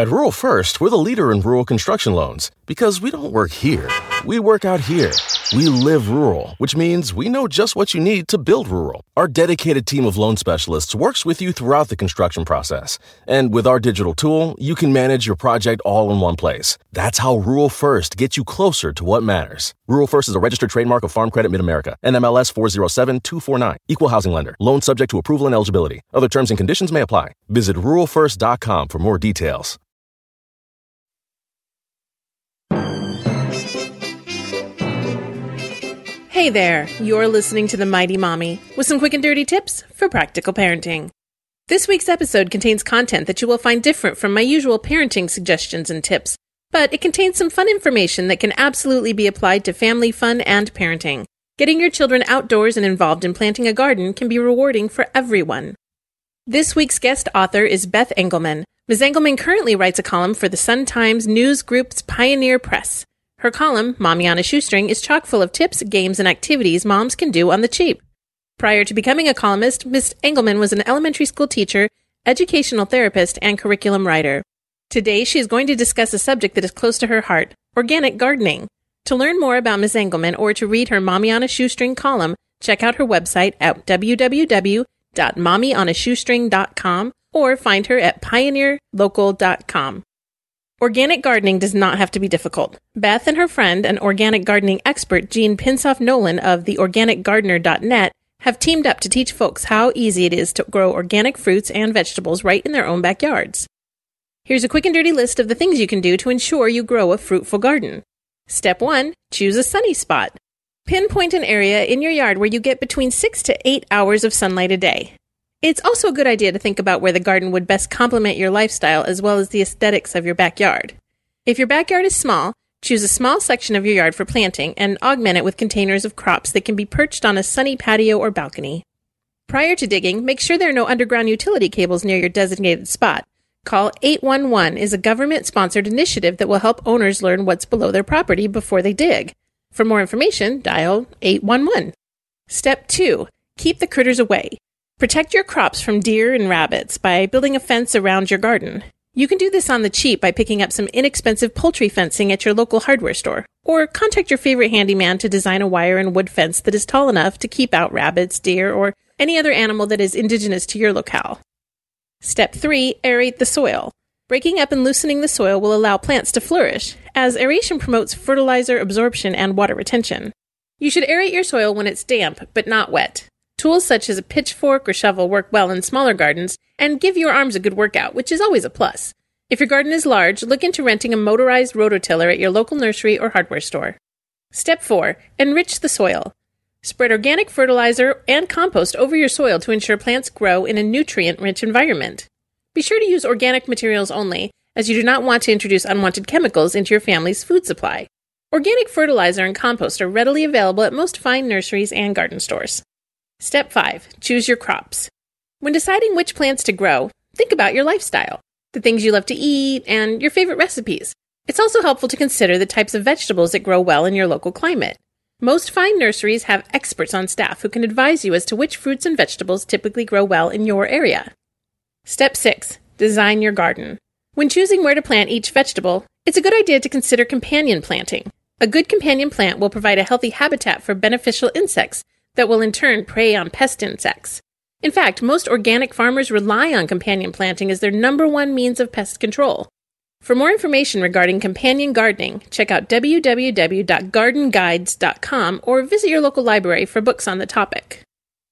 At Rural First, we're the leader in rural construction loans because we don't work here. We work out here. We live rural, which means we know just what you need to build rural. Our dedicated team of loan specialists works with you throughout the construction process. And with our digital tool, you can manage your project all in one place. That's how Rural First gets you closer to what matters. Rural First is a registered trademark of Farm Credit Mid America, NMLS 407249, Equal Housing Lender, loan subject to approval and eligibility. Other terms and conditions may apply. Visit ruralfirst.com for more details. Hey there, you're listening to The Mighty Mommy with some quick and dirty tips for practical parenting. This week's episode contains content that you will find different from my usual parenting suggestions and tips, but it contains some fun information that can absolutely be applied to family fun and parenting. Getting your children outdoors and involved in planting a garden can be rewarding for everyone. This week's guest author is Beth Engelman. Ms. Engelman currently writes a column for the Sun Times News Group's Pioneer Press. Her column, Mommy on a Shoestring, is chock full of tips, games, and activities moms can do on the cheap. Prior to becoming a columnist, Ms. Engelman was an elementary school teacher, educational therapist, and curriculum writer. Today, she is going to discuss a subject that is close to her heart organic gardening. To learn more about Ms. Engelman or to read her Mommy on a Shoestring column, check out her website at www.mommyonashoestring.com or find her at pioneerlocal.com. Organic gardening does not have to be difficult. Beth and her friend, an organic gardening expert, Jean Pinsoff Nolan of theorganicgardener.net, have teamed up to teach folks how easy it is to grow organic fruits and vegetables right in their own backyards. Here's a quick and dirty list of the things you can do to ensure you grow a fruitful garden. Step 1 Choose a sunny spot. Pinpoint an area in your yard where you get between 6 to 8 hours of sunlight a day. It's also a good idea to think about where the garden would best complement your lifestyle as well as the aesthetics of your backyard. If your backyard is small, choose a small section of your yard for planting and augment it with containers of crops that can be perched on a sunny patio or balcony. Prior to digging, make sure there are no underground utility cables near your designated spot. Call 811 is a government sponsored initiative that will help owners learn what's below their property before they dig. For more information, dial 811. Step 2. Keep the critters away. Protect your crops from deer and rabbits by building a fence around your garden. You can do this on the cheap by picking up some inexpensive poultry fencing at your local hardware store, or contact your favorite handyman to design a wire and wood fence that is tall enough to keep out rabbits, deer, or any other animal that is indigenous to your locale. Step 3 Aerate the soil. Breaking up and loosening the soil will allow plants to flourish, as aeration promotes fertilizer absorption and water retention. You should aerate your soil when it's damp, but not wet. Tools such as a pitchfork or shovel work well in smaller gardens and give your arms a good workout, which is always a plus. If your garden is large, look into renting a motorized rototiller at your local nursery or hardware store. Step 4 Enrich the soil. Spread organic fertilizer and compost over your soil to ensure plants grow in a nutrient rich environment. Be sure to use organic materials only, as you do not want to introduce unwanted chemicals into your family's food supply. Organic fertilizer and compost are readily available at most fine nurseries and garden stores. Step 5 Choose your crops. When deciding which plants to grow, think about your lifestyle, the things you love to eat, and your favorite recipes. It's also helpful to consider the types of vegetables that grow well in your local climate. Most fine nurseries have experts on staff who can advise you as to which fruits and vegetables typically grow well in your area. Step 6 Design your garden. When choosing where to plant each vegetable, it's a good idea to consider companion planting. A good companion plant will provide a healthy habitat for beneficial insects that will in turn prey on pest insects. In fact, most organic farmers rely on companion planting as their number one means of pest control. For more information regarding companion gardening, check out www.gardenguides.com or visit your local library for books on the topic.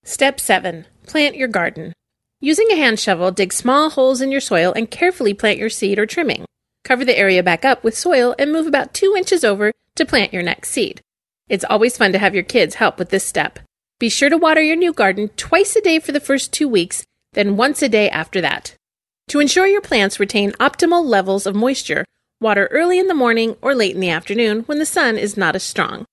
Step 7 Plant your garden. Using a hand shovel, dig small holes in your soil and carefully plant your seed or trimming. Cover the area back up with soil and move about 2 inches over to plant your next seed. It's always fun to have your kids help with this step. Be sure to water your new garden twice a day for the first two weeks, then once a day after that. To ensure your plants retain optimal levels of moisture, water early in the morning or late in the afternoon when the sun is not as strong.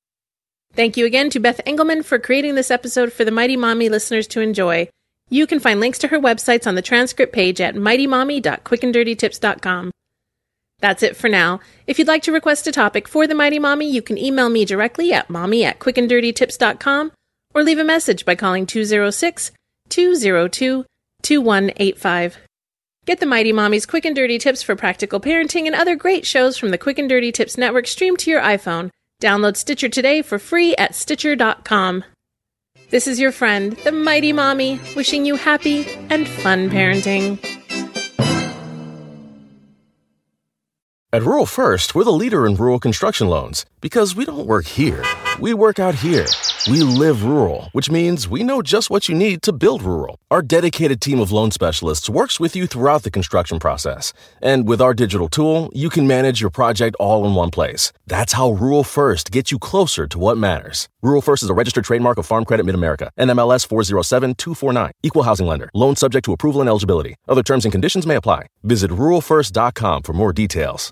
Thank you again to Beth Engelman for creating this episode for the Mighty Mommy listeners to enjoy. You can find links to her websites on the transcript page at mightymommy.quickanddirtytips.com. That's it for now. If you'd like to request a topic for the Mighty Mommy, you can email me directly at mommy at quickanddirtytips.com or leave a message by calling 206 202 2185. Get the Mighty Mommy's quick and dirty tips for practical parenting and other great shows from the Quick and Dirty Tips Network streamed to your iPhone. Download Stitcher today for free at Stitcher.com. This is your friend, the Mighty Mommy, wishing you happy and fun parenting. At Rural First, we're the leader in rural construction loans because we don't work here. We work out here. We live rural, which means we know just what you need to build rural. Our dedicated team of loan specialists works with you throughout the construction process. And with our digital tool, you can manage your project all in one place. That's how Rural First gets you closer to what matters. Rural First is a registered trademark of Farm Credit Mid America, NMLS 407249, Equal Housing Lender, loan subject to approval and eligibility. Other terms and conditions may apply. Visit ruralfirst.com for more details.